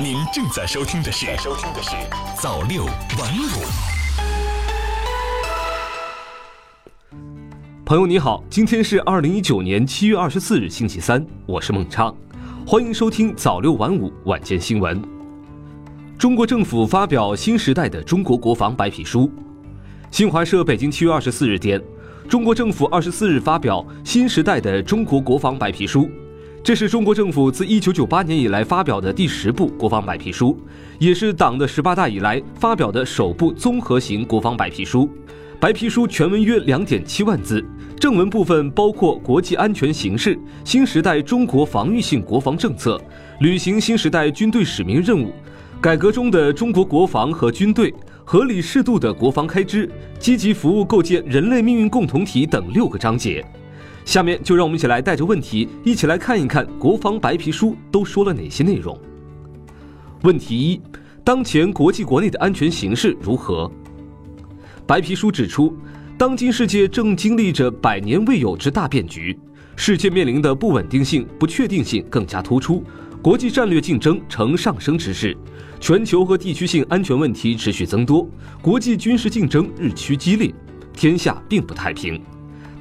您正在收听的是《收听的是早六晚五》。朋友你好，今天是二零一九年七月二十四日星期三，我是孟畅，欢迎收听早六晚五晚间新闻。中国政府发表新时代的中国国防白皮书。新华社北京七月二十四日电，中国政府二十四日发表新时代的中国国防白皮书。这是中国政府自一九九八年以来发表的第十部国防白皮书，也是党的十八大以来发表的首部综合型国防白皮书。白皮书全文约两点七万字，正文部分包括国际安全形势、新时代中国防御性国防政策、履行新时代军队使命任务、改革中的中国国防和军队、合理适度的国防开支、积极服务构建人类命运共同体等六个章节。下面就让我们一起来带着问题，一起来看一看国防白皮书都说了哪些内容。问题一：当前国际国内的安全形势如何？白皮书指出，当今世界正经历着百年未有之大变局，世界面临的不稳定性、不确定性更加突出，国际战略竞争呈上升之势，全球和地区性安全问题持续增多，国际军事竞争日趋激烈，天下并不太平。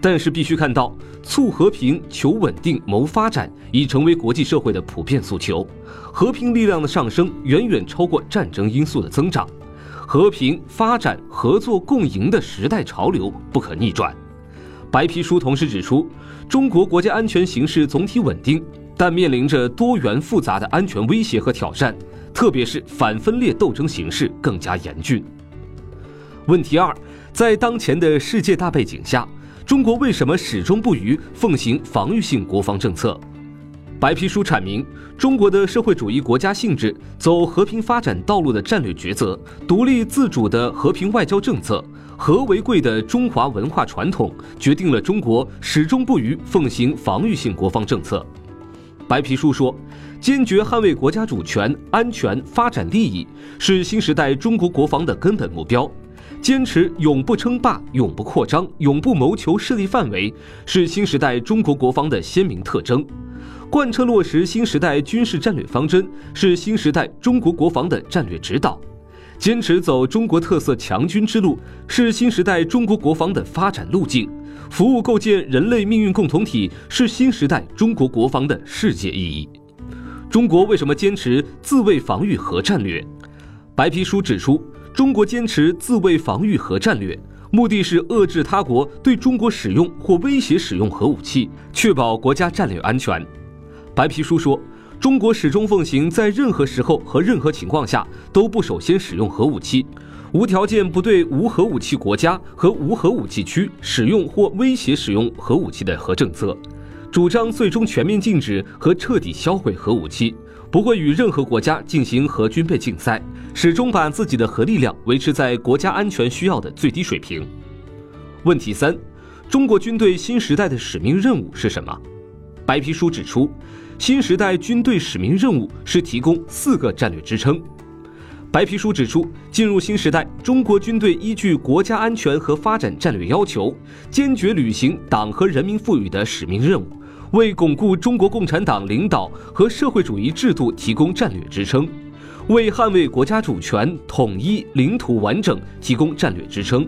但是必须看到，促和平、求稳定、谋发展已成为国际社会的普遍诉求。和平力量的上升远远超过战争因素的增长，和平、发展、合作共赢的时代潮流不可逆转。白皮书同时指出，中国国家安全形势总体稳定，但面临着多元复杂的安全威胁和挑战，特别是反分裂斗争形势更加严峻。问题二，在当前的世界大背景下。中国为什么始终不渝奉行防御性国防政策？白皮书阐明，中国的社会主义国家性质、走和平发展道路的战略抉择、独立自主的和平外交政策、和为贵的中华文化传统，决定了中国始终不渝奉行防御性国防政策。白皮书说，坚决捍卫国家主权、安全、发展利益，是新时代中国国防的根本目标。坚持永不称霸、永不扩张、永不谋求势力范围，是新时代中国国防的鲜明特征。贯彻落实新时代军事战略方针，是新时代中国国防的战略指导。坚持走中国特色强军之路，是新时代中国国防的发展路径。服务构建人类命运共同体，是新时代中国国防的世界意义。中国为什么坚持自卫防御核战略？白皮书指出。中国坚持自卫防御核战略，目的是遏制他国对中国使用或威胁使用核武器，确保国家战略安全。白皮书说，中国始终奉行在任何时候和任何情况下都不首先使用核武器，无条件不对无核武器国家和无核武器区使用或威胁使用核武器的核政策，主张最终全面禁止和彻底销毁核武器。不会与任何国家进行核军备竞赛，始终把自己的核力量维持在国家安全需要的最低水平。问题三：中国军队新时代的使命任务是什么？白皮书指出，新时代军队使命任务是提供四个战略支撑。白皮书指出，进入新时代，中国军队依据国家安全和发展战略要求，坚决履行党和人民赋予的使命任务。为巩固中国共产党领导和社会主义制度提供战略支撑，为捍卫国家主权、统一、领土完整提供战略支撑，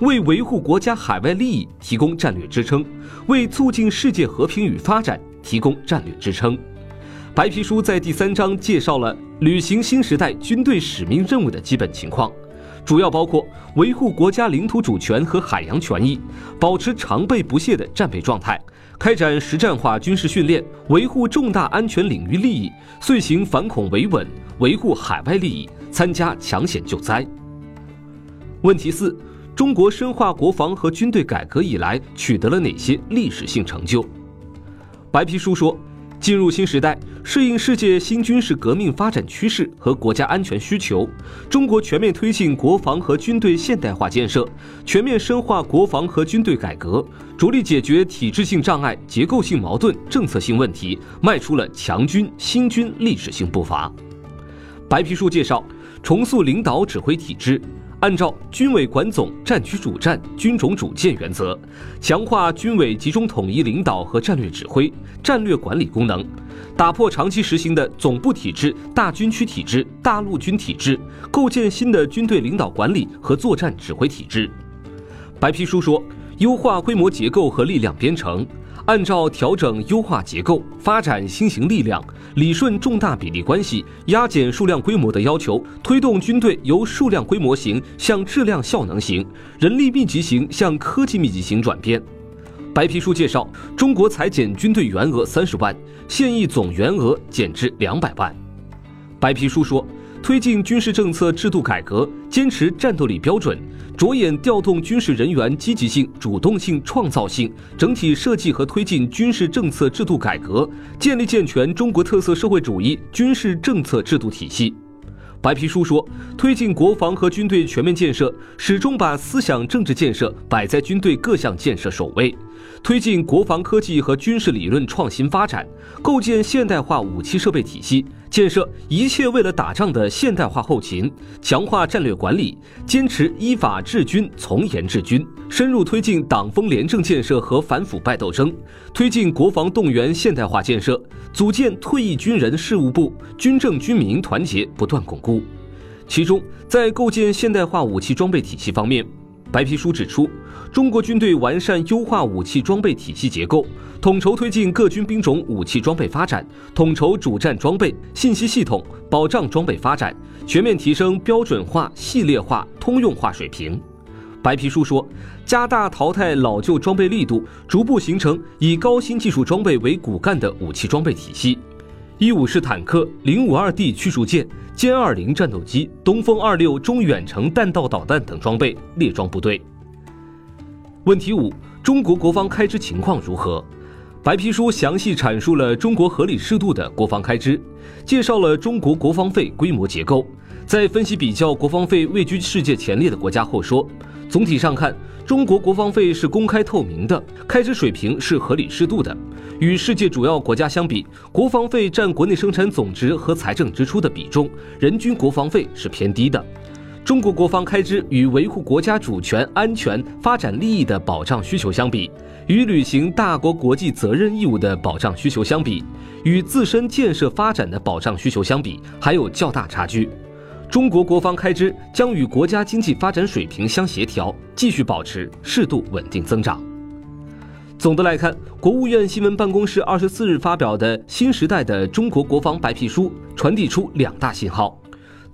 为维护国家海外利益提供战略支撑，为促进世界和平与发展提供战略支撑。白皮书在第三章介绍了履行新时代军队使命任务的基本情况。主要包括维护国家领土主权和海洋权益，保持常备不懈的战备状态，开展实战化军事训练，维护重大安全领域利益，遂行反恐维稳，维护海外利益，参加抢险救灾。问题四：中国深化国防和军队改革以来取得了哪些历史性成就？白皮书说。进入新时代，适应世界新军事革命发展趋势和国家安全需求，中国全面推进国防和军队现代化建设，全面深化国防和军队改革，着力解决体制性障碍、结构性矛盾、政策性问题，迈出了强军新军历史性步伐。白皮书介绍，重塑领导指挥体制，按照军委管总、战区主战、军种主建原则，强化军委集中统一领导和战略指挥、战略管理功能，打破长期实行的总部体制、大军区体制、大陆军体制，构建新的军队领导管理和作战指挥体制。白皮书说，优化规模结构和力量编程。按照调整优化结构、发展新型力量、理顺重大比例关系、压减数量规模的要求，推动军队由数量规模型向质量效能型、人力密集型向科技密集型转变。白皮书介绍，中国裁减军队员额三十万，现役总员额减至两百万。白皮书说。推进军事政策制度改革，坚持战斗力标准，着眼调动军事人员积极性、主动性、创造性，整体设计和推进军事政策制度改革，建立健全中国特色社会主义军事政策制度体系。白皮书说，推进国防和军队全面建设，始终把思想政治建设摆在军队各项建设首位，推进国防科技和军事理论创新发展，构建现代化武器设备体系。建设一切为了打仗的现代化后勤，强化战略管理，坚持依法治军、从严治军，深入推进党风廉政建设和反腐败斗争，推进国防动员现代化建设，组建退役军人事务部，军政军民团结不断巩固。其中，在构建现代化武器装备体系方面，白皮书指出，中国军队完善优化武器装备体系结构。统筹推进各军兵种武器装备发展，统筹主战装备、信息系统、保障装备发展，全面提升标准化、系列化、通用化水平。白皮书说，加大淘汰老旧装备力度，逐步形成以高新技术装备为骨干的武器装备体系。一五式坦克、零五二 D 驱逐舰、歼二零战斗机、东风二六中远程弹道导弹等装备列装部队。问题五：中国国防开支情况如何？白皮书详细阐述了中国合理适度的国防开支，介绍了中国国防费规模结构。在分析比较国防费位居世界前列的国家后说，总体上看，中国国防费是公开透明的，开支水平是合理适度的。与世界主要国家相比，国防费占国内生产总值和财政支出的比重，人均国防费是偏低的。中国国防开支与维护国家主权、安全、发展利益的保障需求相比，与履行大国国际责任义务的保障需求相比，与自身建设发展的保障需求相比，还有较大差距。中国国防开支将与国家经济发展水平相协调，继续保持适度稳定增长。总的来看，国务院新闻办公室二十四日发表的新时代的中国国防白皮书，传递出两大信号。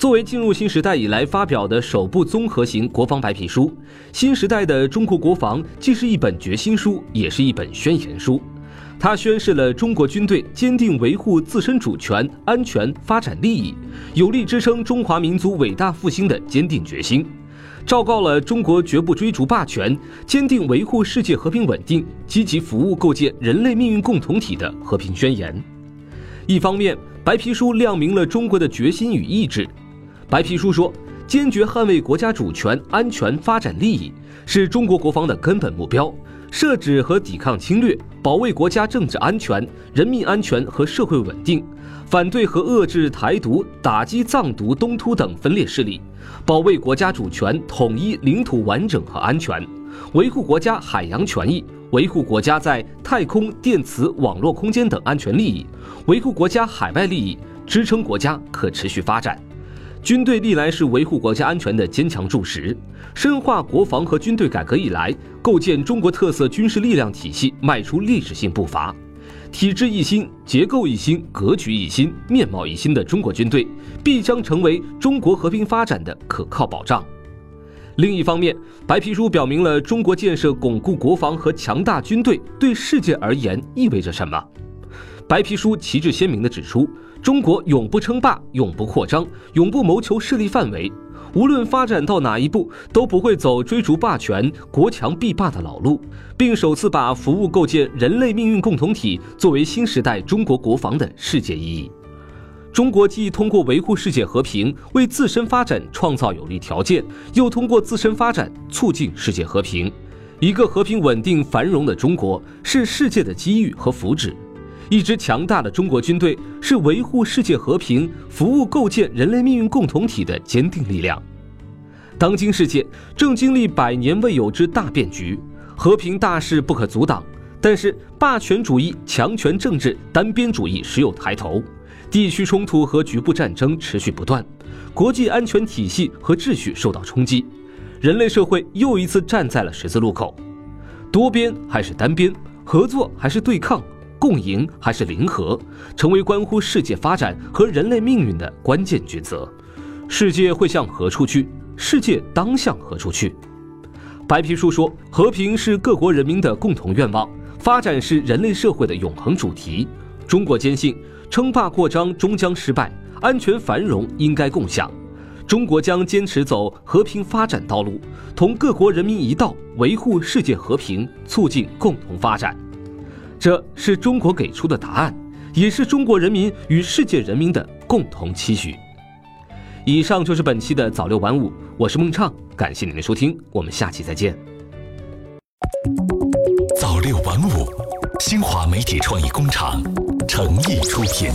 作为进入新时代以来发表的首部综合型国防白皮书，新时代的中国国防既是一本决心书，也是一本宣言书。它宣示了中国军队坚定维护自身主权、安全、发展利益，有力支撑中华民族伟大复兴的坚定决心，昭告了中国绝不追逐霸权、坚定维护世界和平稳定、积极服务构建人类命运共同体的和平宣言。一方面，白皮书亮明了中国的决心与意志。白皮书说，坚决捍卫国家主权、安全、发展利益是中国国防的根本目标，设置和抵抗侵略，保卫国家政治安全、人民安全和社会稳定，反对和遏制台独、打击藏独、东突等分裂势力，保卫国家主权、统一、领土完整和安全，维护国家海洋权益，维护国家在太空、电磁、网络空间等安全利益，维护国家海外利益，支撑国家可持续发展。军队历来是维护国家安全的坚强柱石，深化国防和军队改革以来，构建中国特色军事力量体系迈出历史性步伐，体制一新、结构一新、格局一新、面貌一新的中国军队，必将成为中国和平发展的可靠保障。另一方面，白皮书表明了中国建设巩固国防和强大军队对世界而言意味着什么。白皮书旗帜鲜明地指出。中国永不称霸，永不扩张，永不谋求势力范围。无论发展到哪一步，都不会走追逐霸权、国强必霸的老路，并首次把服务构建人类命运共同体作为新时代中国国防的世界意义。中国既通过维护世界和平为自身发展创造有利条件，又通过自身发展促进世界和平。一个和平、稳定、繁荣的中国是世界的机遇和福祉。一支强大的中国军队是维护世界和平、服务构建人类命运共同体的坚定力量。当今世界正经历百年未有之大变局，和平大势不可阻挡，但是霸权主义、强权政治、单边主义时有抬头，地区冲突和局部战争持续不断，国际安全体系和秩序受到冲击，人类社会又一次站在了十字路口：多边还是单边？合作还是对抗？共赢还是零和？成为关乎世界发展和人类命运的关键抉择。世界会向何处去？世界当向何处去？白皮书说，和平是各国人民的共同愿望，发展是人类社会的永恒主题。中国坚信，称霸扩张终将失败，安全繁荣应该共享。中国将坚持走和平发展道路，同各国人民一道维护世界和平，促进共同发展。这是中国给出的答案，也是中国人民与世界人民的共同期许。以上就是本期的早六晚五，我是孟畅，感谢您的收听，我们下期再见。早六晚五，新华媒体创意工厂诚意出品。